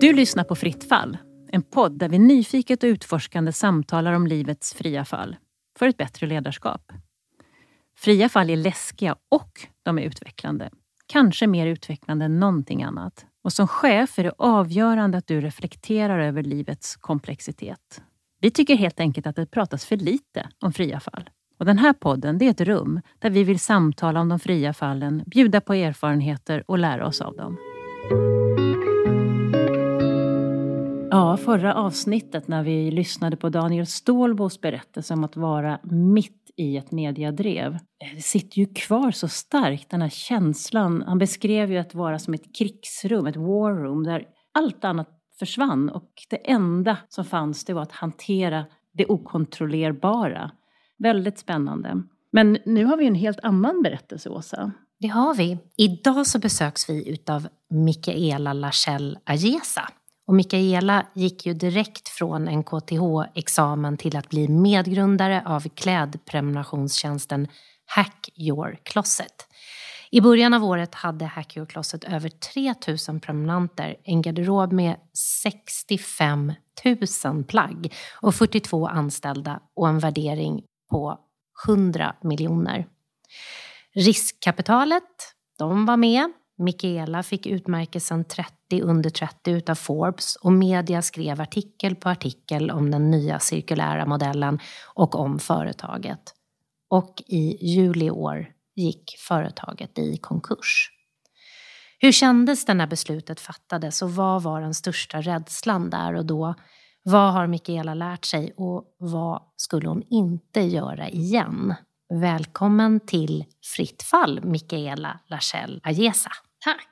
Du lyssnar på Fritt fall, en podd där vi nyfiket och utforskande samtalar om livets fria fall för ett bättre ledarskap. Fria fall är läskiga och de är utvecklande. Kanske mer utvecklande än någonting annat. Och som chef är det avgörande att du reflekterar över livets komplexitet. Vi tycker helt enkelt att det pratas för lite om fria fall. Och den här podden det är ett rum där vi vill samtala om de fria fallen, bjuda på erfarenheter och lära oss av dem. Ja, förra avsnittet när vi lyssnade på Daniel Stålbos berättelse om att vara mitt i ett mediadrev. Det eh, sitter ju kvar så starkt, den här känslan. Han beskrev ju att vara som ett krigsrum, ett war room, där allt annat försvann och det enda som fanns det var att hantera det okontrollerbara. Väldigt spännande. Men nu har vi en helt annan berättelse, Åsa. Det har vi. Idag så besöks vi utav Mikaela Lachell-Ajesa. Och Mikaela gick ju direkt från en KTH-examen till att bli medgrundare av klädprenumerationstjänsten Hack Your Closet. I början av året hade Hack Your Closet över 3 000 prenumeranter, en garderob med 65 000 plagg och 42 anställda och en värdering på 100 miljoner. Riskkapitalet, de var med. Michaela fick utmärkelsen 30 under 30 utav Forbes och media skrev artikel på artikel om den nya cirkulära modellen och om företaget. Och i juli i år gick företaget i konkurs. Hur kändes det när beslutet fattades och vad var den största rädslan där och då? Vad har Mikaela lärt sig och vad skulle hon inte göra igen? Välkommen till Fritt fall, Mikaela Lachelle Ajesa. Tack.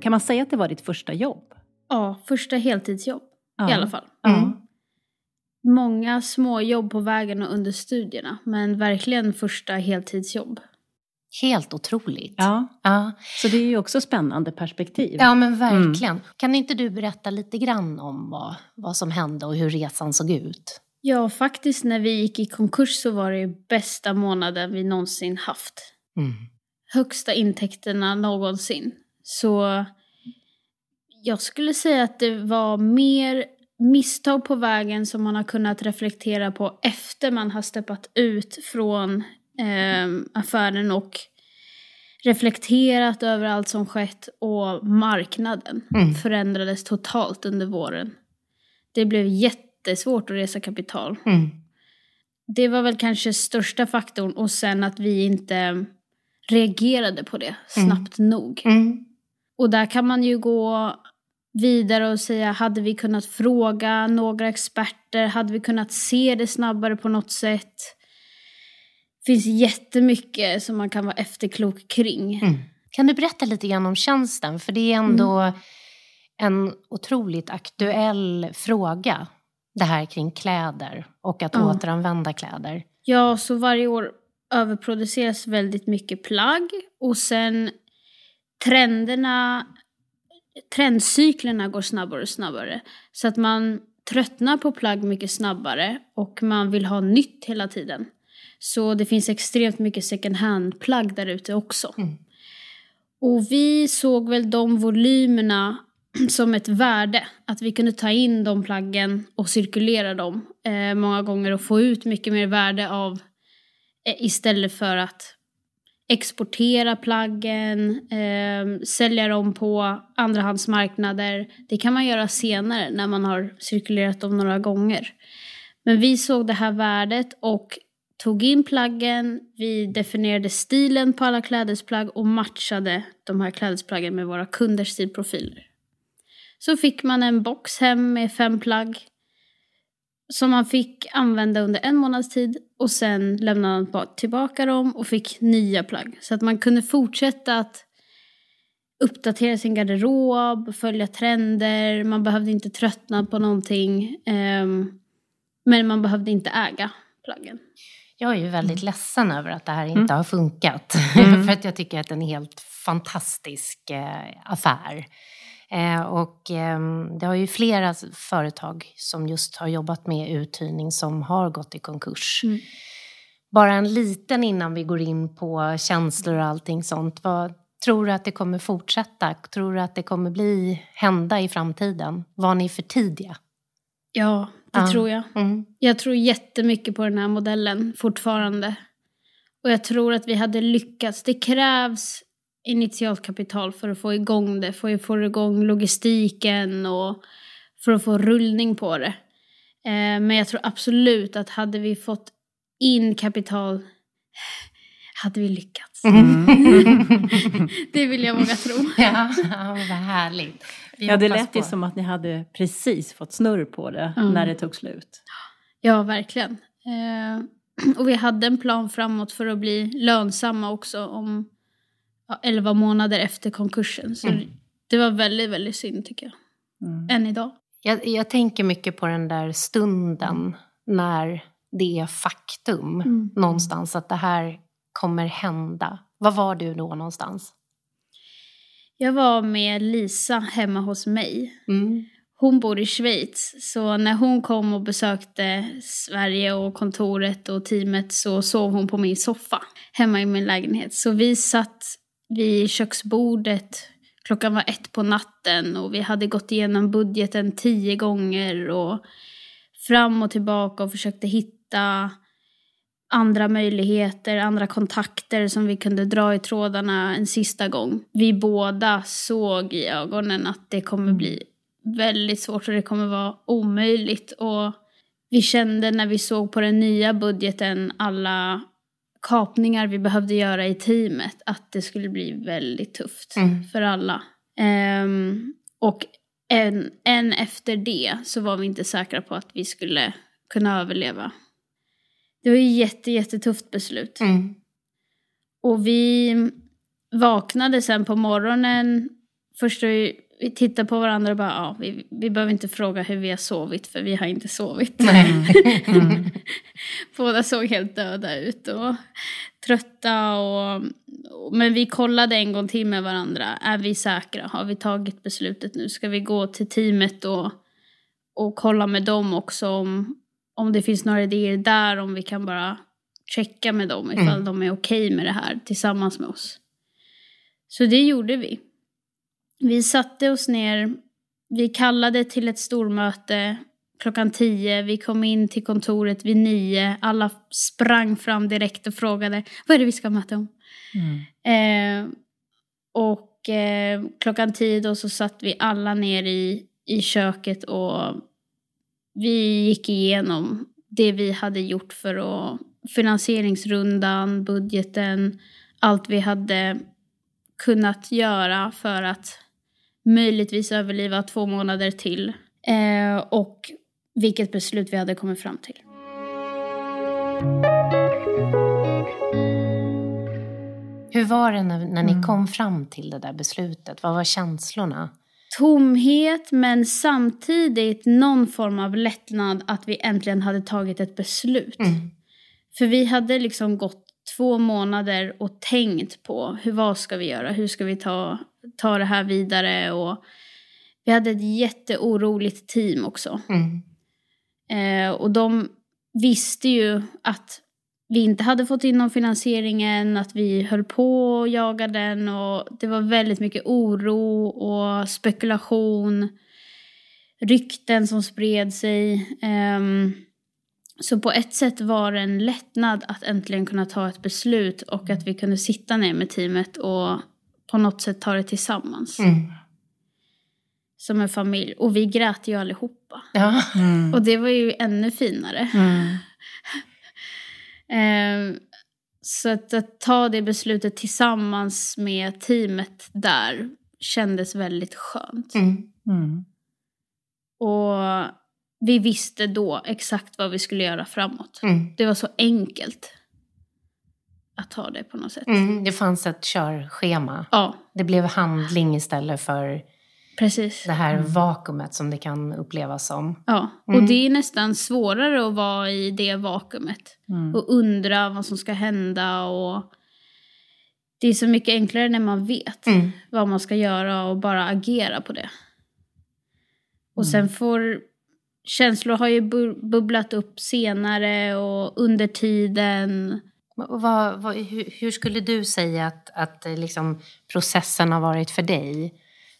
Kan man säga att det var ditt första jobb? Ja, första heltidsjobb ja. i alla fall. Mm. Många små jobb på vägen och under studierna, men verkligen första heltidsjobb. Helt otroligt. Ja. ja. Så det är ju också spännande perspektiv. Ja, men verkligen. Mm. Kan inte du berätta lite grann om vad, vad som hände och hur resan såg ut? Ja, faktiskt när vi gick i konkurs så var det bästa månaden vi någonsin haft. Mm. Högsta intäkterna någonsin. Så jag skulle säga att det var mer misstag på vägen som man har kunnat reflektera på efter man har steppat ut från eh, affären och reflekterat över allt som skett och marknaden Mm. förändrades totalt under våren. Det blev jättesvårt att resa kapital. Mm. Det var väl kanske största faktorn och sen att vi inte reagerade på det snabbt nog. Mm. Och där kan man ju gå vidare och säga, hade vi kunnat fråga några experter? Hade vi kunnat se det snabbare på något sätt? Finns jättemycket som man kan vara efterklok kring. Mm. Kan du berätta lite grann om tjänsten? För det är ändå en otroligt aktuell fråga. Det här kring kläder och att Ja. återanvända kläder. Ja, så varje år överproduceras väldigt mycket plagg och sen trenderna, trendcyklerna går snabbare och snabbare. Så att man tröttnar på plagg mycket snabbare och man vill ha nytt hela tiden. Så det finns extremt mycket second hand-plagg där ute också. Mm. Och vi såg väl de volymerna som ett värde. Att vi kunde ta in de plaggen och cirkulera dem eh, många gånger och få ut mycket mer värde av eh, istället för att exportera plaggen, eh, sälja dem på andrahandsmarknader. Det kan man göra senare när man har cirkulerat dem några gånger. Men vi såg det här värdet och tog in plaggen, vi definierade stilen på alla klädesplagg och matchade de här klädesplaggen med våra kunders stilprofiler. Så fick man en box hem med fem plagg som man fick använda under en månads tid och sen lämnade man tillbaka dem och fick nya plagg. Så att man kunde fortsätta att uppdatera sin garderob, följa trender, man behövde inte tröttna på någonting. Ehm, men man behövde inte äga plaggen. Jag är ju väldigt ledsen över att det här inte Mm. har funkat. Mm. För att jag tycker att det är en helt fantastisk eh, affär. Eh, och eh, det har ju flera företag som just har jobbat med uthyrning som har gått i konkurs. Mm. Bara en liten innan vi går in på känslor och allting sånt. Vad tror du att det kommer fortsätta? Tror du att det kommer bli, hända i framtiden? Var ni för tidiga? Ja, det ja. tror jag. Mm. Jag tror jättemycket på den här modellen fortfarande. Och jag tror att vi hade lyckats. Det krävs initialt kapital för att få igång det, för att få igång logistiken och för att få rullning på det. Eh, men jag tror absolut att hade vi fått in kapital hade vi lyckats. Mm. det vill jag våga tro. ja, vad härligt. Vi ja, det lät ju som att ni hade precis fått snurr på det mm. när det tog slut. Ja, verkligen. Eh, och vi hade en plan framåt för att bli lönsamma också om ja, 11 månader efter konkursen. Så mm. det var väldigt, väldigt synd tycker jag. Mm. Än idag. Jag, jag, tänker mycket på den där stunden när det är faktum mm. någonstans att det här kommer hända. Var var du då någonstans? Jag var med Lisa hemma hos mig. Mm. Hon bor i Schweiz, så när hon kom och besökte Sverige och kontoret och teamet så sov hon på min soffa hemma i min lägenhet. Så vi satt vid köksbordet, klockan var ett på natten och vi hade gått igenom budgeten tio gånger och fram och tillbaka och försökte hitta andra möjligheter, andra kontakter som vi kunde dra i trådarna en sista gång. Vi båda såg i ögonen att det kommer bli väldigt svårt och det kommer vara omöjligt. Och vi kände när vi såg på den nya budgeten alla kapningar vi behövde göra i teamet att det skulle bli väldigt tufft mm. för alla. Um, och än, än efter det så var vi inte säkra på att vi skulle kunna överleva. Det var ett jätte, jättetufft beslut. Mm. Och vi vaknade sen på morgonen. Först vi, vi tittade på varandra och bara, ja, vi, vi behöver inte fråga hur vi har sovit för vi har inte sovit. Mm. Båda såg helt döda ut och trötta. Och, men vi kollade en gång till med varandra. Är vi säkra? Har vi tagit beslutet nu? Ska vi gå till teamet och, och kolla med dem också om, om det finns några idéer där, om vi kan bara checka med dem ifall mm. de är okej okay med det här tillsammans med oss. Så det gjorde vi. Vi satte oss ner, vi kallade till ett stormöte klockan tio, vi kom in till kontoret vid nio, alla sprang fram direkt och frågade vad är det vi ska möta om? Mm. Eh, och eh, klockan tio då så satt vi alla ner i, i köket och vi gick igenom det vi hade gjort för att finansieringsrundan, budgeten, allt vi hade kunnat göra för att möjligtvis överleva två månader till. Eh, och vilket beslut vi hade kommit fram till. Hur var det när, när ni mm. kom fram till det där beslutet? Vad var känslorna? Tomhet men samtidigt någon form av lättnad att vi äntligen hade tagit ett beslut. Mm. För vi hade liksom gått två månader och tänkt på hur, vad ska vi göra, hur ska vi ta, ta det här vidare och vi hade ett jätteoroligt team också. Mm. Eh, och de visste ju att vi inte hade fått in någon finansieringen, att vi höll på och jagade den och det var väldigt mycket oro och spekulation, rykten som spred sig. Um, så på ett sätt var det en lättnad att äntligen kunna ta ett beslut och att vi kunde sitta ner med teamet och på något sätt ta det tillsammans. Mm. Som en familj. Och vi grät ju allihopa. Ja. Mm. Och det var ju ännu finare. Mm. Eh, så att, att, ta det beslutet tillsammans med teamet där kändes väldigt skönt. Mm. Mm. Och vi visste då exakt vad vi skulle göra framåt. Mm. Det var så enkelt att ta det på något sätt. Mm, det fanns ett körschema. Ja. Det blev handling istället för Precis. Det här mm. vakuumet som det kan upplevas som. Ja, och mm. det är nästan svårare att vara i det vakuumet. Mm. Och undra vad som ska hända och det är så mycket enklare när man vet Mm. vad man ska göra och bara agera på det. Och Mm. sen får känslor har ju bu- bubblat upp senare och under tiden. Och Vad, vad, hur, hur skulle du säga att, att eh, liksom, processen har varit för dig?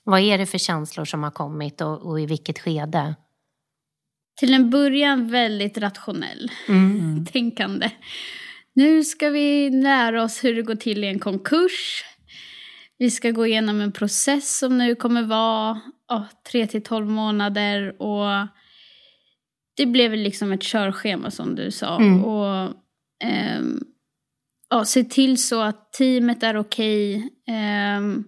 Vad är det för känslor som har kommit och, och i vilket skede? Till en början väldigt rationell Mm. tänkande. Nu ska vi lära oss hur det går till i en konkurs. Vi ska gå igenom en process som nu kommer vara ja, 3 till 12 månader. Och det blev liksom ett körschema som du sa. Mm. Och ehm, ja, se till så att teamet är okej. Ehm,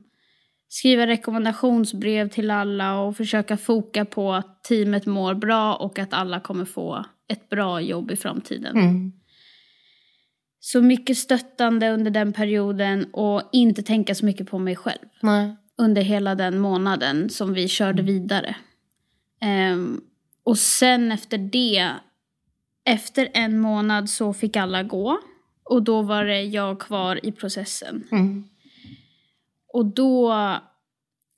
skriva rekommendationsbrev till alla och försöka foka på att teamet mår bra och att alla kommer få ett bra jobb i framtiden. Mm. Så mycket stöttande under den perioden och inte tänka så mycket på mig själv Nej. under hela den månaden som vi körde vidare. Ehm, och sen efter det, efter en månad så fick alla gå. Och då var det jag kvar i processen. Mm. Och då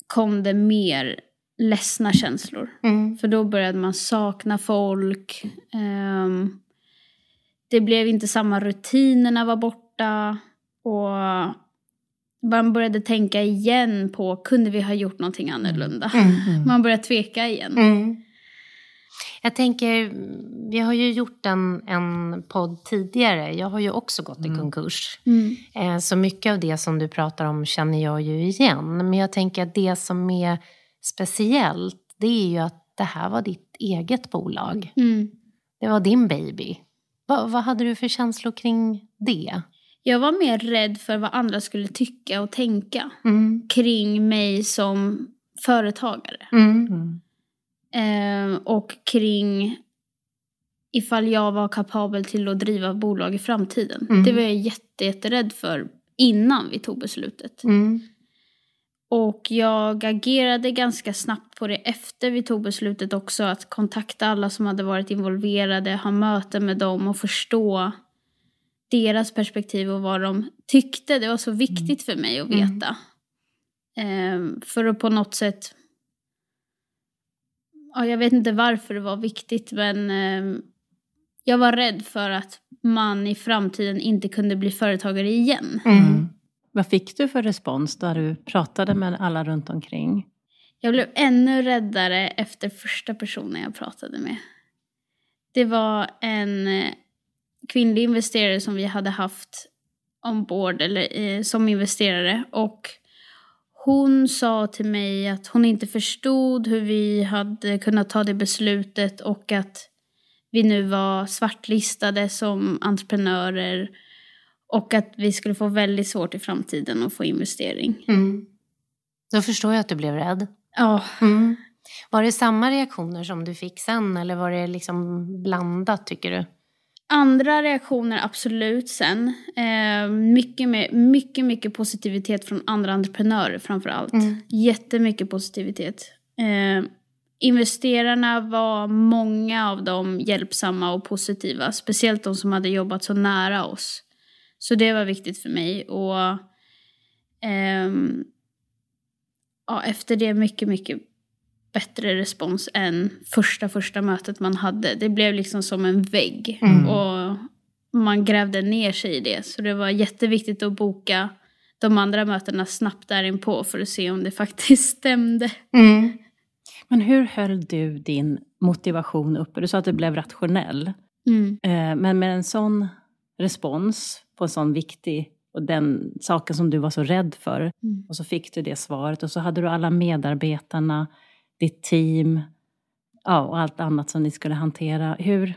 kom det mer ledsna känslor. Mm. För då började man sakna folk. Ehm, det blev inte samma rutinerna var borta. Och man började tänka igen på, kunde vi ha gjort någonting annorlunda? Mm. Man började tveka igen. Mm. Jag tänker, vi har ju gjort en, en podd tidigare. Jag har ju också gått i konkurs. Mm. Eh, Så mycket av det som du pratar om känner jag ju igen. Men jag tänker att det som är speciellt, det är ju att det här var ditt eget bolag. Mm. Det var din baby. Vad, vad hade du för känslor kring det? Jag var mer rädd för vad andra skulle tycka och tänka Mm. kring mig som företagare. Mm. Mm. Eh, och kring ifall jag var kapabel till att driva bolag i framtiden. Mm. Det var jag jätte, jätterädd för innan vi tog beslutet. Mm. Och jag agerade ganska snabbt på det efter vi tog beslutet också. Att kontakta alla som hade varit involverade, ha möten med dem och förstå deras perspektiv och vad de tyckte. Det var så viktigt för mig att Mm. veta. Ehm, för att på något sätt... Ja, jag vet inte varför det var viktigt, men ehm, jag var rädd för att man i framtiden inte kunde bli företagare igen. Mm. Vad fick du för respons där du pratade med alla runt omkring? Jag blev ännu räddare efter första personen jag pratade med. Det var en eh, kvinnlig investerare som vi hade haft ombord eller eh, som investerare och hon sa till mig att hon inte förstod hur vi hade kunnat ta det beslutet och att vi nu var svartlistade som entreprenörer och att vi skulle få väldigt svårt i framtiden att få investering. Mm. Då förstår jag att du blev rädd. Ja, Mm. Var det samma reaktioner som du fick sen eller var det liksom blandat tycker du? Andra reaktioner absolut sen. Eh, mycket, med, mycket, mycket positivitet från andra entreprenörer framför allt. Mm. Jättemycket positivitet. Eh, investerarna var många av dem hjälpsamma och positiva. Speciellt de som hade jobbat så nära oss. Så det var viktigt för mig. Och ehm, ja, efter det mycket, mycket bättre respons än första, första mötet man hade. Det blev liksom som en vägg. Mm. Och man grävde ner sig i det. Så det var jätteviktigt att boka de andra mötena snabbt därinpå för att se om det faktiskt stämde. Mm. Men hur höll du din motivation uppe? Du sa att du blev rationell. Mm. Eh, Men med en sån respons på en sån viktig och den saken som du var så rädd för. Mm. Och så fick du det svaret och så hade du alla medarbetarna, ditt team ja, och allt annat som ni skulle hantera. Hur,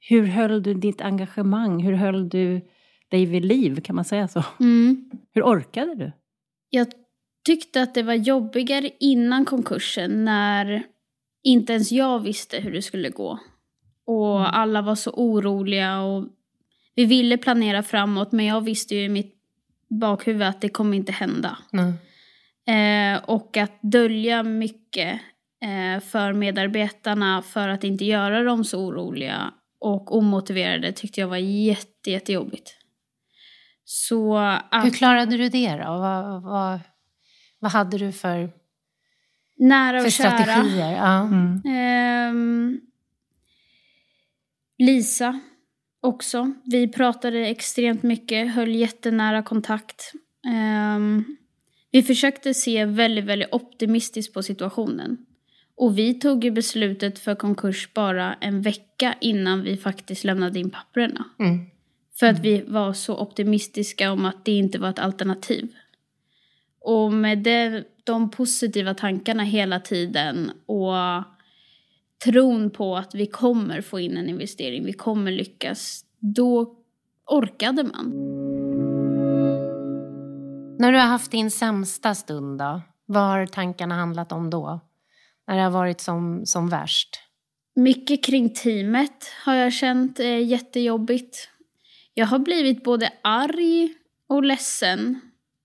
hur höll du ditt engagemang? Hur höll du dig vid liv? Kan man säga så? Mm. Hur orkade du? Jag tyckte att det var jobbigare innan konkursen när inte ens jag visste hur det skulle gå. Och alla var så oroliga och vi ville planera framåt men jag visste ju i mitt bakhuvud att det kommer inte hända. Mm. Eh, och att dölja mycket eh, för medarbetarna för att inte göra dem så oroliga och omotiverade tyckte jag var jätte, jättejobbigt. Så att, Hur klarade du det då? Vad, vad, vad hade du för, nära för och kära. strategier? Ja. Mm. Ehm, Lisa också. Vi pratade extremt mycket, höll jättenära kontakt. Ehm, vi försökte se väldigt, väldigt optimistiskt på situationen. Och vi tog ju beslutet för konkurs bara en vecka innan vi faktiskt lämnade in papperna. Mm. För att vi var så optimistiska om att det inte var ett alternativ. Och med det, de positiva tankarna hela tiden och tron på att vi kommer få in en investering, vi kommer lyckas, då orkade man. När du har haft din sämsta stund då? Vad har tankarna handlat om då? När det har varit som, som värst? Mycket kring teamet har jag känt är jättejobbigt. Jag har blivit både arg och ledsen.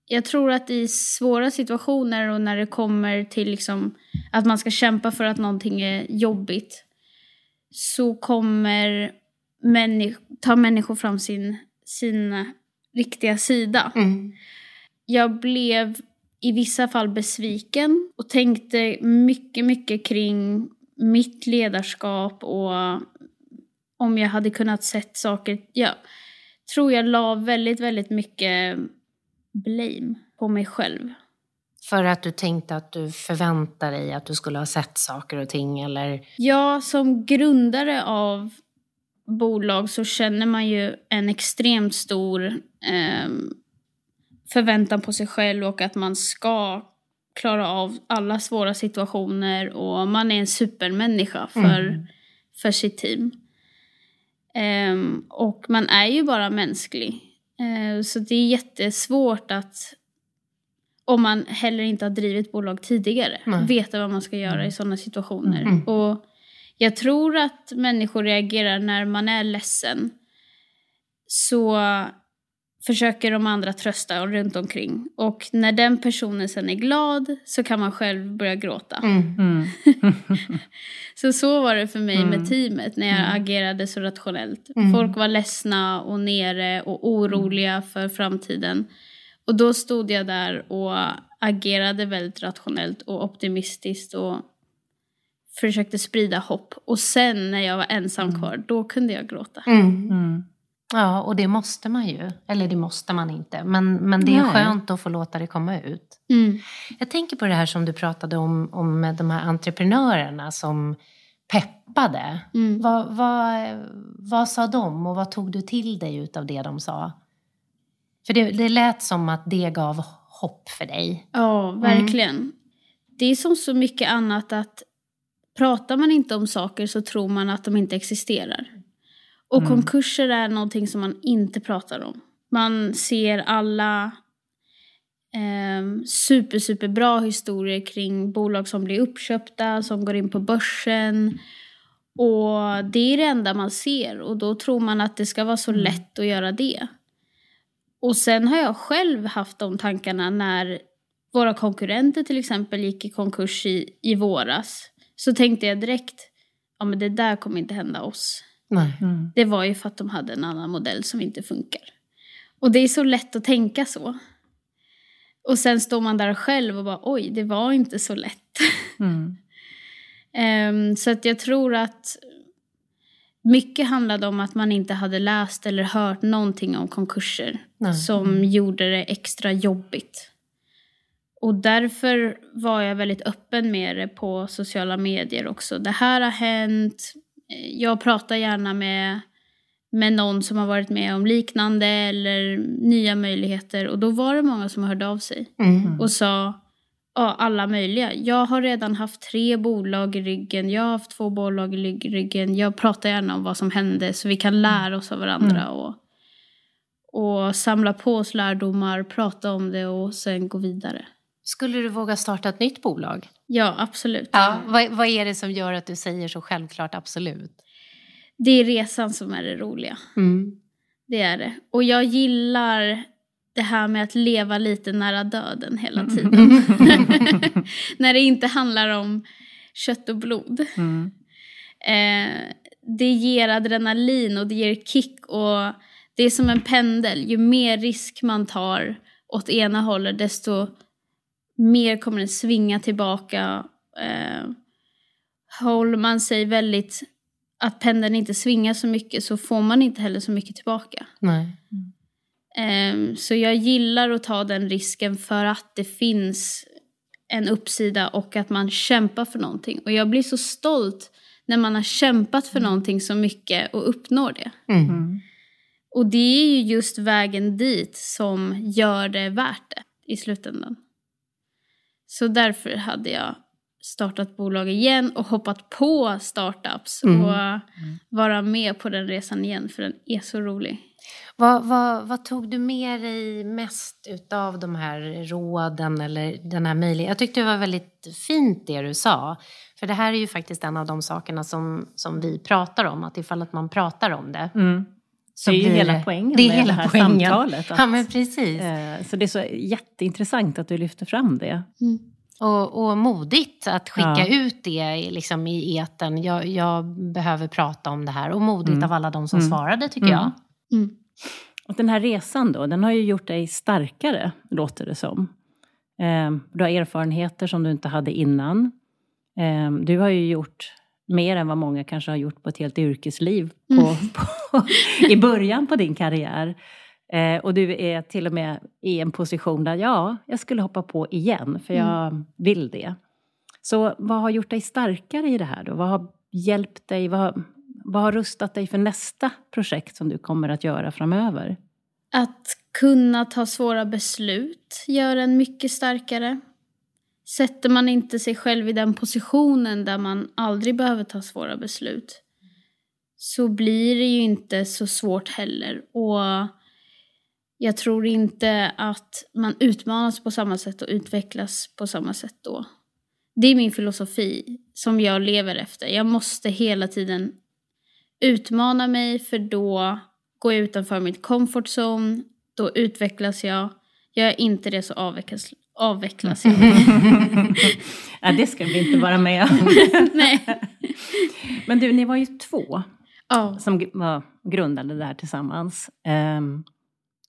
Jag tror att i svåra situationer och när det kommer till liksom att man ska kämpa för att någonting är jobbigt så kommer människ- tar människor fram sin, sin riktiga sida. Mm. Jag blev i vissa fall besviken och tänkte mycket, mycket kring mitt ledarskap och om jag hade kunnat sett saker. Jag tror jag la väldigt, väldigt mycket blame på mig själv. För att du tänkte att du förväntar dig att du skulle ha sett saker och ting eller? Jag som grundare av bolag så känner man ju en extremt stor eh, förväntan på sig själv och att man ska klara av alla svåra situationer och man är en supermänniska för, Mm. för sitt team. Ehm, och man är ju bara mänsklig. Eh, så det är jättesvårt att, om man heller inte har drivit bolag tidigare, Nej. veta vad man ska göra i sådana situationer. Mm. Och jag tror att människor reagerar när man är ledsen. Så försöker de andra trösta runt omkring. Och när den personen sen är glad så kan man själv börja gråta. Mm. Mm. Så så var det för mig Mm. med teamet när jag Mm. agerade så rationellt. Mm. Folk var ledsna och nere och oroliga för framtiden. Och då stod jag där och agerade väldigt rationellt och optimistiskt och försökte sprida hopp. Och sen när jag var ensam Mm. kvar, då kunde jag gråta. Mm. Mm. Ja, och det måste man ju. Eller det måste man inte. Men, men det är Nej. skönt att få låta det komma ut. Mm. Jag tänker på det här som du pratade om, om de här entreprenörerna som peppade. Mm. Vad, vad, vad sa de och vad tog du till dig utav det de sa? För det, det lät som att det gav hopp för dig. Ja, verkligen. Det är som så mycket annat att pratar man inte om saker så tror man att de inte existerar. Och Mm. konkurser är någonting som man inte pratar om. Man ser alla eh, super, super bra historier kring bolag som blir uppköpta, som går in på börsen. Och det är det enda man ser och då tror man att det ska vara så lätt att göra det. Och sen har jag själv haft de tankarna när våra konkurrenter till exempel gick i konkurs i, i våras. Så tänkte jag direkt, ja men det där kommer inte hända oss. Nej. Mm. Det var ju för att de hade en annan modell som inte funkar. Och det är så lätt att tänka så. Och sen står man där själv och bara oj, det var inte så lätt. Mm. Ehm, så att jag tror att mycket handlade om att man inte hade läst eller hört någonting om konkurser Nej. som gjorde det extra jobbigt. Och därför var jag väldigt öppen med det på sociala medier också. Det här har hänt. Eh, Jag pratar gärna med, med någon som har varit med om liknande eller nya möjligheter. Och då var det många som hörde av sig Mm. och sa ja, alla möjliga. Jag har redan haft tre bolag i ryggen, jag har haft två bolag i ryggen. Jag pratar gärna om vad som hände så vi kan lära oss av varandra. Och, och samla på oss lärdomar, prata om det och sen gå vidare. Skulle du våga starta ett nytt bolag? Ja, absolut. Ja. Vad, vad är det som gör att du säger så självklart absolut? Det är resan som är det roliga. Mm. Det är det. Och jag gillar det här med att leva lite nära döden hela tiden. När det inte handlar om kött och blod. Mm. Eh, det ger adrenalin och det ger kick och Det är som en pendel. Ju mer risk man tar åt ena hållet desto mer kommer den svinga tillbaka. Eh, håller man sig väldigt... Att pendeln inte svingar så mycket så får man inte heller så mycket tillbaka. Nej. Eh, så jag gillar att ta den risken för att det finns en uppsida och att man kämpar för någonting. Och jag blir så stolt när man har kämpat för någonting så mycket och uppnår det. Mm. Och det är ju just vägen dit som gör det värt det i slutändan. Så därför hade jag startat bolag igen och hoppat på startups Mm. och vara med på den resan igen för den är så rolig. Vad, vad, vad tog du med dig mest utav de här råden eller den här möjligheten? Jag tyckte det var väldigt fint det du sa. För det här är ju faktiskt en av de sakerna som, som vi pratar om, att ifall att man pratar om det. Mm. Så det är ju blir hela poängen det är med hela det här poängen. samtalet. att- Ja men precis. Eh, Så det är så jätteintressant att du lyfter fram det. Och, och modigt att skicka Ja. ut det liksom i eten. Jag, jag behöver prata om det här. Och modigt Mm. av alla de som Mm. svarade tycker Mm. jag. Mm. Och den här resan då, den har ju gjort dig starkare, låter det som. Eh, Du har erfarenheter som du inte hade innan. Eh, Du har ju gjort mer än vad många kanske har gjort på ett helt yrkesliv på, på, i början på din karriär. Eh, och du är till och med i en position där, ja, jag skulle hoppa på igen, för jag vill det. Så vad har gjort dig starkare i det här då? Vad har hjälpt dig? Vad har, vad har rustat dig för nästa projekt som du kommer att göra framöver? Att kunna ta svåra beslut gör en mycket starkare. Sätter man inte sig själv i den positionen där man aldrig behöver ta svåra beslut så blir det ju inte så svårt heller. Och jag tror inte att man utmanas på samma sätt och utvecklas på samma sätt då. Det är min filosofi som jag lever efter. Jag måste hela tiden utmana mig för då går jag utanför mitt comfort zone, då utvecklas jag. Gör jag inte det så avvecklas, avvecklas jag. ja, det ska vi inte vara med om. Nej. Men du, ni var ju två Ja. som var grundade där tillsammans. ehm,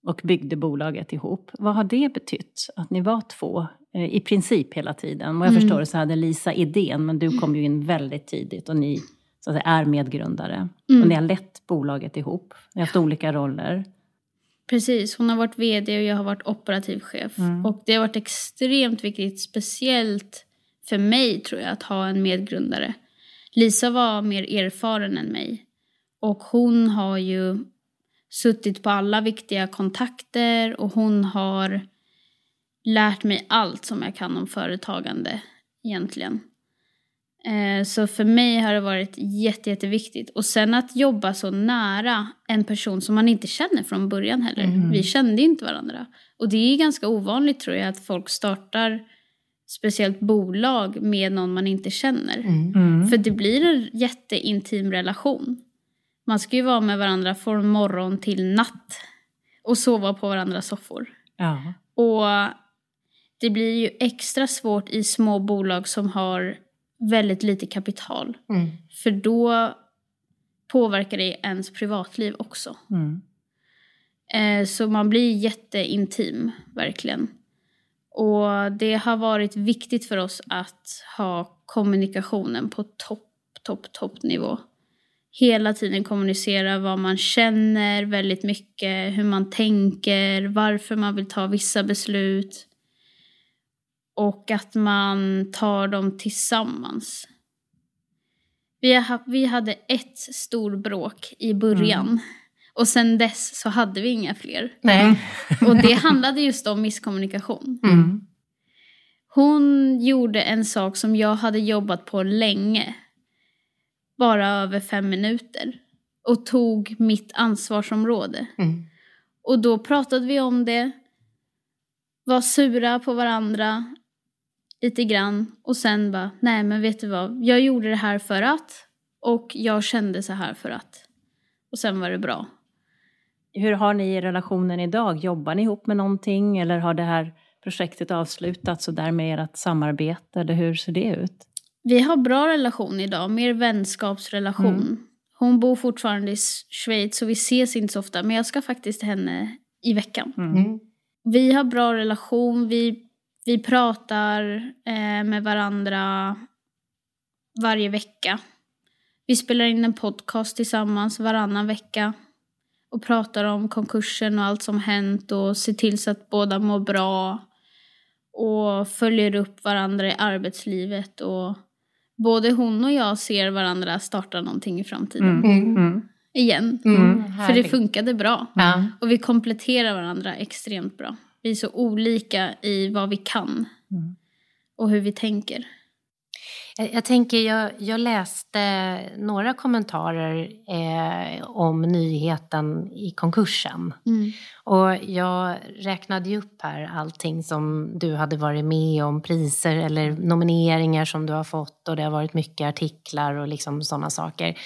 och byggde bolaget ihop. Vad har det betytt? Att ni var två eh, i princip hela tiden. Vad jag Mm. förstår det så hade Lisa idén, men du kom ju in väldigt tidigt och ni så att säga, är medgrundare. Mm. Och ni har lett bolaget ihop. Ni har haft olika roller. Precis, hon har varit vd och jag har varit operativ chef. Mm. Och det har varit extremt viktigt, speciellt för mig tror jag, att ha en medgrundare. Lisa var mer erfaren än mig. Och hon har ju suttit på alla viktiga kontakter och hon har lärt mig allt som jag kan om företagande egentligen. Eh, Så för mig har det varit jätte, jätteviktigt. Och sen att jobba så nära en person som man inte känner från början heller. Mm. Vi kände inte varandra. Och det är ganska ovanligt tror jag att folk startar speciellt bolag med någon man inte känner. Mm. För det blir en jätteintim relation. Man ska ju vara med varandra från morgon till natt. Och sova på varandras soffor. Ja. Och det blir ju extra svårt i små bolag som har väldigt lite kapital. Mm. För då påverkar det ens privatliv också. Mm. Eh, så man blir jätteintim, verkligen. Och det har varit viktigt för oss att ha kommunikationen på topp, topp, toppnivå. Hela tiden kommunicera vad man känner väldigt mycket, hur man tänker, varför man vill ta vissa beslut. Och att man tar dem tillsammans. Vi, ha, vi hade ett stor bråk i början. Och sen dess så hade vi inga fler. Nej. Och det handlade just om misskommunikation. Mm. Hon gjorde en sak som jag hade jobbat på länge. Bara över fem minuter. Och tog mitt ansvarsområde. Mm. Och då pratade vi om det. Var sura på varandra. Lite grann. Och sen bara, nej men vet du vad. Jag gjorde det här för att. Och jag kände så här för att. Och sen var det bra. Hur har ni i relationen idag? Jobbar ni ihop med någonting eller har det här projektet avslutats och därmed ert samarbete? Eller hur ser det ut? Vi har bra relation idag, mer vänskapsrelation. Mm. Hon bor fortfarande i Schweiz så vi ses inte så ofta. Men jag ska faktiskt till henne i veckan. Mm. Vi har bra relation. Vi, vi pratar eh, med varandra varje vecka. Vi spelar in en podcast tillsammans varannan vecka och pratar om konkursen och allt som hänt och ser till så att båda mår bra och följer upp varandra i arbetslivet. Och både hon och jag ser varandra starta någonting i framtiden. Mm. Mm. Igen. Mm. För det funkade bra. Ja. Och vi kompletterar varandra extremt bra. Vi är så olika i vad vi kan. Mm. Och hur vi tänker. Jag, jag tänker, jag, jag läste några kommentarer eh, om nyheten i konkursen. Och jag räknade ju upp här allting som du hade varit med om, priser eller nomineringar som du har fått och det har varit mycket artiklar och liksom sådana saker.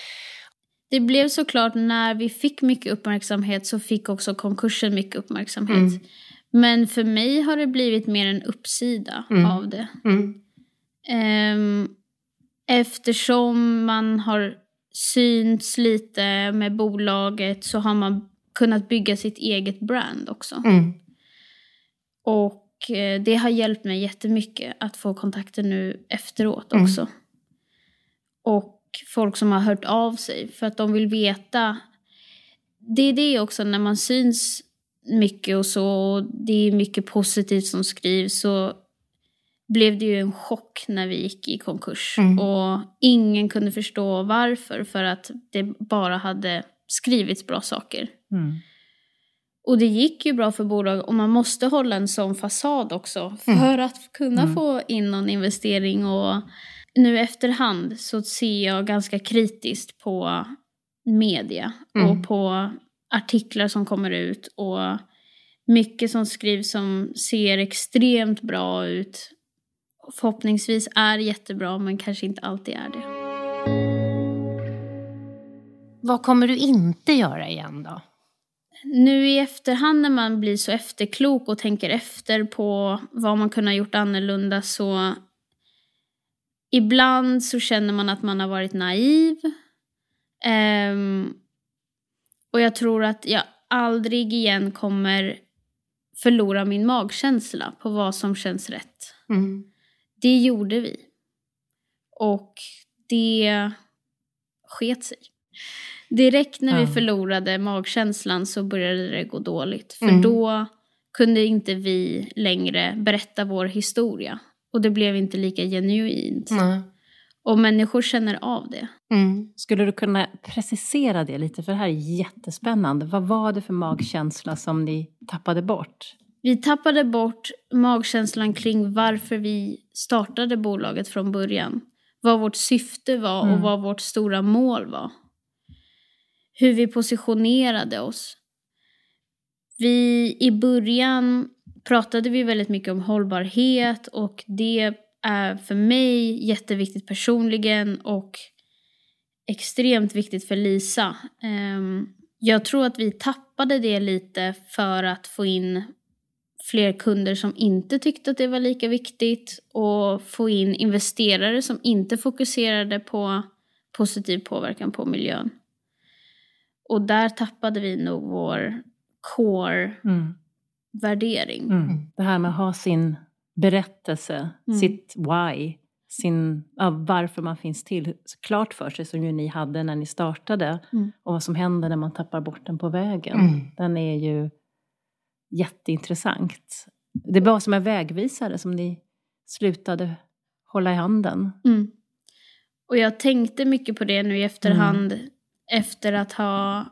Det blev såklart när vi fick mycket uppmärksamhet så fick också konkursen mycket uppmärksamhet. Mm. Men för mig har det blivit mer en uppsida Mm. av det. Mm. Ehm, eftersom man har synts lite med bolaget så har man kunnat bygga sitt eget brand också. Mm. Och eh, det har hjälpt mig jättemycket att få kontakter nu efteråt Mm. också. Och folk som har hört av sig för att de vill veta. Det är det också när man syns mycket och så och det är mycket positivt som skrivs så blev det ju en chock när vi gick i konkurs. Mm. Och ingen kunde förstå varför för att det bara hade skrivits bra saker. Mm. Och det gick ju bra för bolag och man måste hålla en sån fasad också för att kunna Mm. få in någon investering. Och nu efterhand så ser jag ganska kritiskt på media Mm. och på artiklar som kommer ut och mycket som skrivs som ser extremt bra ut. Förhoppningsvis är jättebra men kanske inte alltid är det. Vad kommer du inte göra igen då? Nu i efterhand när man blir så efterklok och tänker efter på vad man kunde ha gjort annorlunda så ibland så känner man att man har varit naiv. Ehm, och jag tror att jag aldrig igen kommer förlora min magkänsla på vad som känns rätt. Mm. Det gjorde vi. Och det sket sig. Direkt när vi Ja. förlorade magkänslan så började det gå dåligt. För Mm. då kunde inte vi längre berätta vår historia. Och det blev inte lika genuint. Mm. Och människor känner av det. Mm. Skulle du kunna precisera det lite? För det här är jättespännande. Vad var det för magkänsla som ni tappade bort? Vi tappade bort magkänslan kring varför vi startade bolaget från början. Vad vårt syfte var och Mm. vad vårt stora mål var. Hur vi positionerade oss. Vi, I början pratade vi väldigt mycket om hållbarhet och det är för mig jätteviktigt personligen och extremt viktigt för Lisa. Ehm, Jag tror att vi tappade det lite för att få in fler kunder som inte tyckte att det var lika viktigt och få in investerare som inte fokuserade på positiv påverkan på miljön. Och där tappade vi nog vår core-värdering. Mm. Mm. Det här med att ha sin berättelse, Mm. sitt why, sin, ja, varför man finns till klart för sig som ju ni hade när ni startade Mm. och vad som händer när man tappar bort den på vägen. Mm. Den är ju jätteintressant. Det var som en vägvisare som ni slutade hålla i handen. Mm. Och jag tänkte mycket på det nu i efterhand efter att ha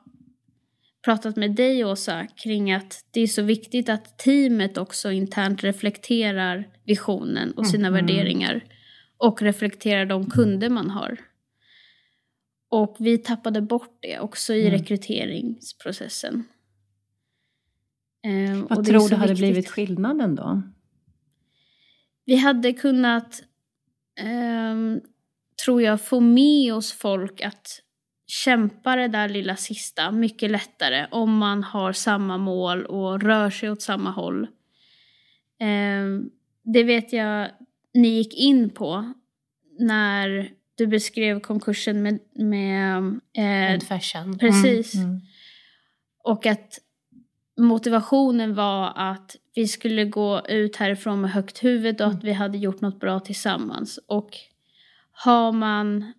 pratat med dig Åsa kring att det är så viktigt att teamet också internt reflekterar visionen och sina Mm. värderingar och reflekterar de kunder man har. Och vi tappade bort det också i Mm. rekryteringsprocessen. Och Vad tror du hade viktigt. blivit skillnaden då? Vi hade kunnat, ehm, tror jag, få med oss folk att kämpa det där lilla sista mycket lättare om man har samma mål och rör sig åt samma håll. Ehm, det vet jag ni gick in på när du beskrev konkursen med... med eh, Old fashion. precis. Mm. Och att motivationen var att vi skulle gå ut härifrån med högt huvud och att vi hade gjort något bra tillsammans. Och har man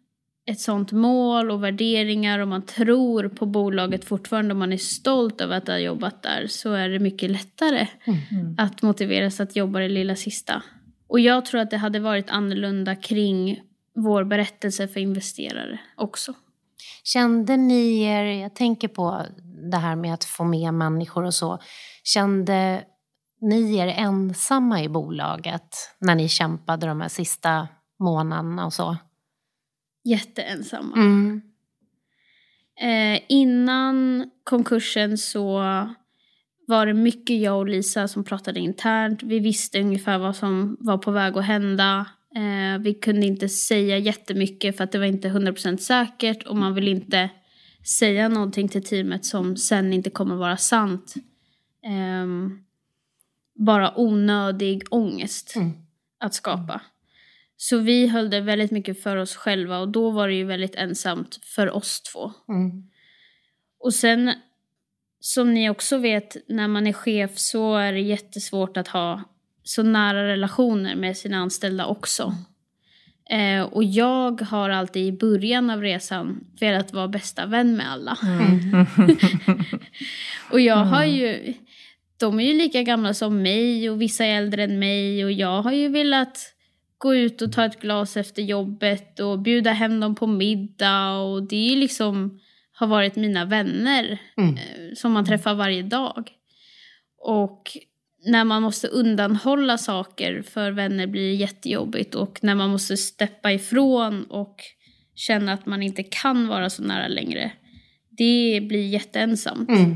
ett sånt mål och värderingar och man tror på bolaget fortfarande och man är stolt över att ha jobbat där så är det mycket lättare Mm. att motiveras att jobba det lilla sista. Och jag tror att det hade varit annorlunda kring vår berättelse för investerare också. Kände ni er, jag tänker på det här med att få med människor och så, kände ni er ensamma i bolaget när ni kämpade de här sista månaderna och så? Jätteensamma. Mm. Eh, innan konkursen så var det mycket jag och Lisa som pratade internt. Vi visste ungefär vad som var på väg att hända. Eh, vi kunde inte säga jättemycket för att det var inte 100% säkert och man vill inte säga någonting till teamet som sen inte kommer vara sant. Ehm, bara onödig ångest Mm. att skapa. Så vi höll det väldigt mycket för oss själva och då var det ju väldigt ensamt för oss två. Mm. Och sen, som ni också vet, när man är chef så är det jättesvårt att ha så nära relationer med sina anställda också. Eh, och jag har alltid i början av resan velat vara bästa vän med alla. Mm. Och jag har ju, de är ju lika gamla som mig och vissa är äldre än mig och jag har ju velat gå ut och ta ett glas efter jobbet och bjuda hem dem på middag och det är liksom har varit mina vänner Mm. eh, som man träffar varje dag. Och när man måste undanhålla saker för vänner blir det jättejobbigt och när man måste steppa ifrån och känna att man inte kan vara så nära längre. Det blir jätteensamt. Mm.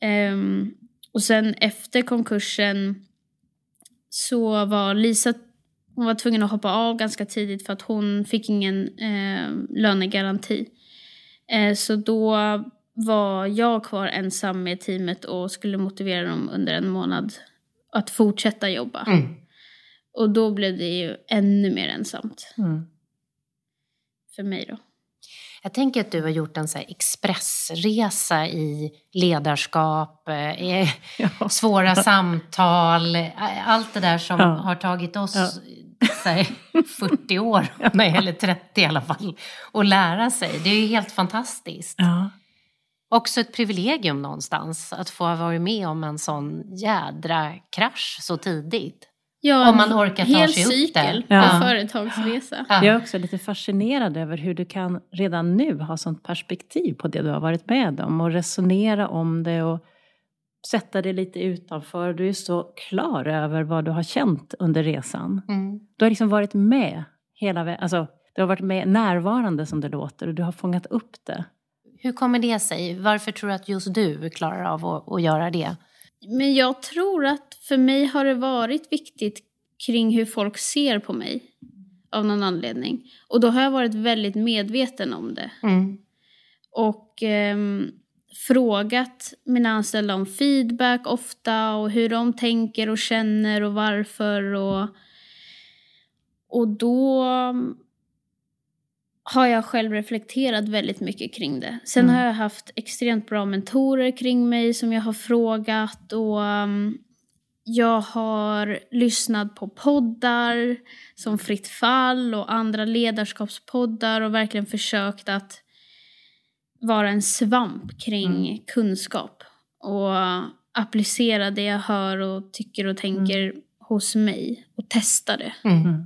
Ehm, och sen efter konkursen så var Lisa hon var tvungen att hoppa av ganska tidigt för att hon fick ingen eh, lönegaranti. Eh, så då var jag kvar ensam med teamet och skulle motivera dem under en månad att fortsätta jobba. Mm. Och då blev det ju ännu mer ensamt Mm. för mig då. Jag tänker att du har gjort en så här expressresa i ledarskap, eh, Ja. svåra samtal, eh, allt det där som Ja. har tagit oss Ja. Här, 40 år, nej, eller 30 i alla fall, att lära sig. Det är ju helt fantastiskt. Ja. Också ett privilegium någonstans att få ha varit med om en sån jädra krasch så tidigt. Ja, Om man orkar ta hel sig upp cykel där. på Ja. företagsresa. Ja. Jag är också lite fascinerad över hur du kan redan nu ha sånt perspektiv på det du har varit med om och resonera om det och sätta det lite utanför. Du är så klar över vad du har känt under resan. Mm. Du har liksom varit med hela vägen, alltså du har varit med närvarande som det låter och du har fångat upp det. Hur kommer det sig? Varför tror du att just du klarar av att, att göra det? Men jag tror att för mig har det varit viktigt kring hur folk ser på mig. Av någon anledning. Och då har jag varit väldigt medveten om det. Mm. Och ehm, frågat mina anställda om feedback ofta och hur de tänker och känner och varför. Och, och då har jag själv reflekterat väldigt mycket kring det. Sen Mm. har jag haft extremt bra mentorer kring mig som jag har frågat och um, jag har lyssnat på poddar som Fritt fall och andra ledarskapspoddar och verkligen försökt att vara en svamp kring kunskap och applicera det jag hör och tycker och tänker hos mig och testa det. Mm.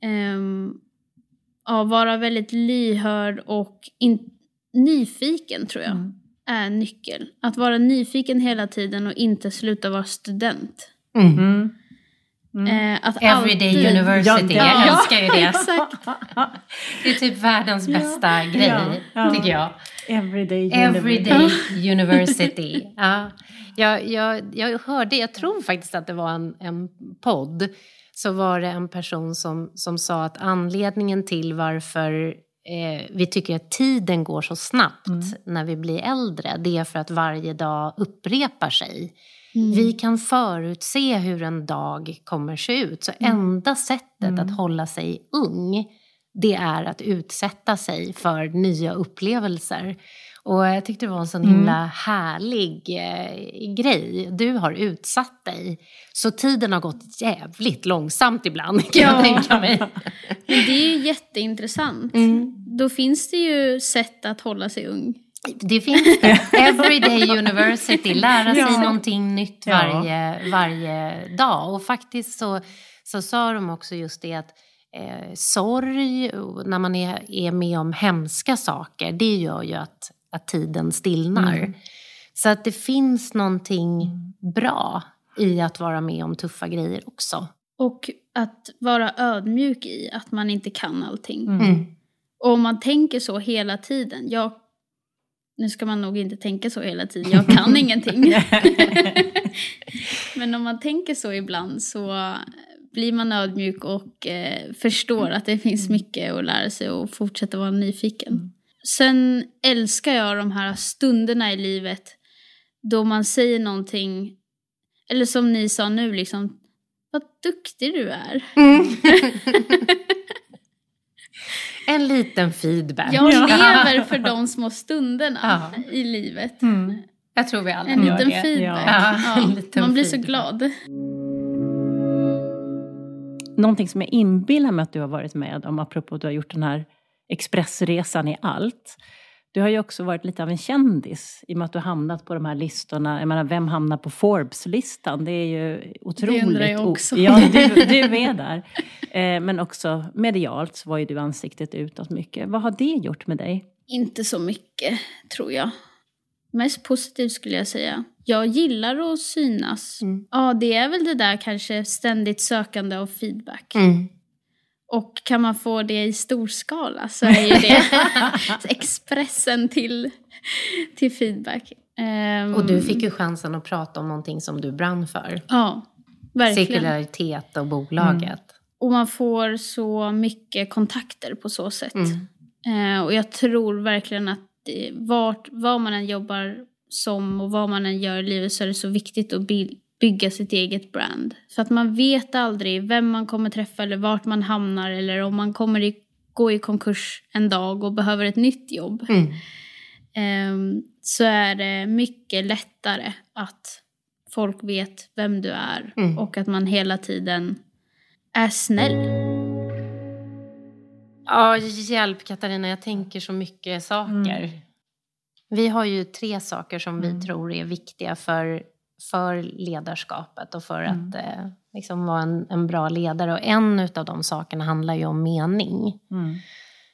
Ehm, ja, vara väldigt lyhörd och in- nyfiken tror jag Mm. är en nyckel. Att vara nyfiken hela tiden och inte sluta vara student. Mm. Mm. Att Everyday alltid... University, Ja, jag ja. älskar ju det. Exakt. Det är typ världens bästa grej, Ja, ja. tycker jag. Everyday Everyday University. Ja. Jag, jag, jag hörde, jag tror faktiskt att det var en, en podd, så var det en person som, som sa att anledningen till varför eh, vi tycker att tiden går så snabbt Mm. när vi blir äldre, det är för att varje dag upprepar sig. Mm. Vi kan förutse hur en dag kommer se ut, så Mm. enda sättet Mm. att hålla sig ung det är att utsätta sig för nya upplevelser. Och jag tyckte det var en sån himla mm. härlig eh, grej. Du har utsatt dig. Så tiden har gått jävligt långsamt ibland kan ja. jag tänka mig. Men det är ju jätteintressant. Mm. Då finns det ju sätt att hålla sig ung. Det finns det. Everyday University, lära sig ja. någonting nytt varje, varje dag. Och faktiskt så, så sa de också just det att eh, sorg, när man är, är med om hemska saker, det gör ju att, att tiden stillnar. Mm. Så att det finns någonting mm. bra i att vara med om tuffa grejer också. Och att vara ödmjuk i att man inte kan allting. Mm. Och om man tänker så hela tiden, jag nu ska man nog inte tänka så hela tiden, jag kan ingenting. Men om man tänker så ibland så blir man ödmjuk och eh, förstår att det finns mycket att lära sig och fortsätta vara nyfiken. Mm. Sen älskar jag de här stunderna i livet då man säger någonting, eller som ni sa nu, liksom, vad duktig du är. Mm. En liten feedback. Jag lever för de små stunderna ja. i livet. Mm. Jag tror vi alla en gör liten det. Feedback. Ja. Ja. En liten Man blir feedback. så glad. Någonting som jag inbillar mig att du har varit med om, apropå att du har gjort den här expressresan i allt. Du har ju också varit lite av en kändis i och med att du har hamnat på de här listorna. Jag menar, vem hamnar på Forbes-listan? Det är ju otroligt. Det undrar jag också. Ja, du, du är där. Eh, men också medialt så var ju du ansiktet utåt mycket. Vad har det gjort med dig? Inte så mycket, tror jag. Mest positivt skulle jag säga. Jag gillar att synas. Mm. Ja, det är väl det där kanske ständigt sökande av feedback. Mm. Och kan man få det i stor skala så är ju det expressen till, till feedback. Um, och du fick ju chansen att prata om någonting som du brann för. Ja, verkligen. Cirkularitet och bolaget. Mm. Och man får så mycket kontakter på så sätt. Mm. Uh, och jag tror verkligen att vart, vad man än jobbar som och vad man än gör i livet så är det så viktigt att bygga sitt eget brand. För att man vet aldrig vem man kommer träffa eller vart man hamnar eller om man kommer i, gå i konkurs en dag och behöver ett nytt jobb. Mm. Um, så är det mycket lättare att folk vet vem du är mm. och att man hela tiden är snäll. Ja, hjälp Katarina, jag tänker så mycket saker. Mm. Vi har ju tre saker som vi mm. tror är viktiga för för ledarskapet och för mm. att eh, liksom vara en, en, bra ledare. Och en av de sakerna handlar ju om mening. Mm.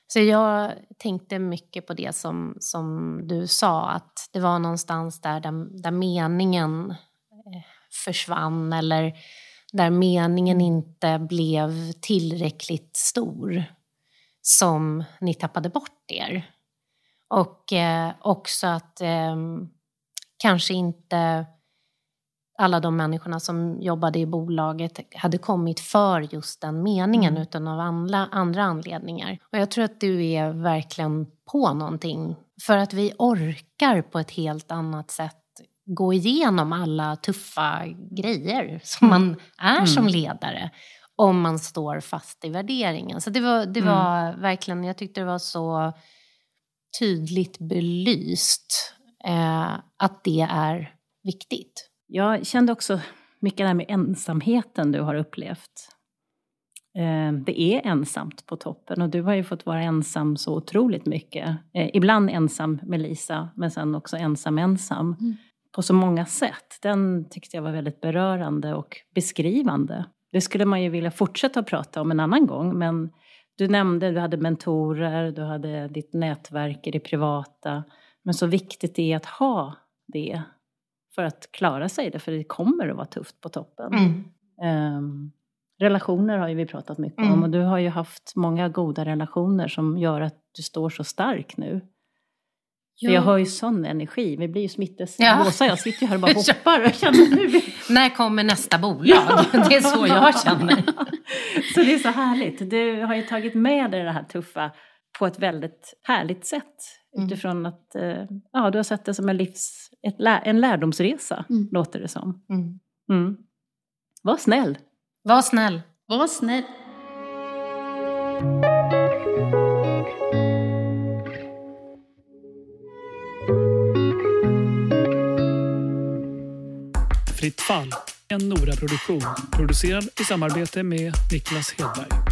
Så jag tänkte mycket på det som, som du sa, att det var någonstans där, där, där meningen eh, försvann eller där meningen mm. inte blev tillräckligt stor som ni tappade bort er. Och eh, också att eh, kanske inte alla de människorna som jobbade i bolaget hade kommit för just den meningen mm. utan av andra, andra anledningar. Och jag tror att du är verkligen på någonting för att vi orkar på ett helt annat sätt gå igenom alla tuffa grejer som mm. man är mm. som ledare om man står fast i värderingen. Så det var, det mm. var verkligen, jag tyckte det var så tydligt belyst eh, att det är viktigt. Jag kände också mycket det här med ensamheten du har upplevt. Eh, det är ensamt på toppen och du har ju fått vara ensam så otroligt mycket. Eh, ibland ensam med Lisa, men sen också ensam ensam. Mm. På så många sätt. Den tyckte jag var väldigt berörande och beskrivande. Det skulle man ju vilja fortsätta prata om en annan gång, men du nämnde, du hade mentorer, du hade ditt nätverk i det privata. Men så viktigt det är att ha det för att klara sig, för det kommer att vara tufft på toppen. Mm. Um, relationer har ju vi pratat mycket mm. om och du har ju haft många goda relationer som gör att du står så stark nu. Ja. För jag har ju sån energi, vi blir ju smitteslåsa. Ja. Jag sitter ju här och bara hoppar och känner nu. När kommer nästa bolag? Det är så jag känner. så det är så härligt. Du har ju tagit med dig det här tuffa på ett väldigt härligt sätt. Mm. Utifrån att eh, ja, du har sett det som en, livs, ett, en lärdomsresa, mm. låter det som. Mm. mm. Var snäll. Var snäll. Var snäll. Fritt fall, en Nora-produktion. Producerad i samarbete med Niklas Hedberg.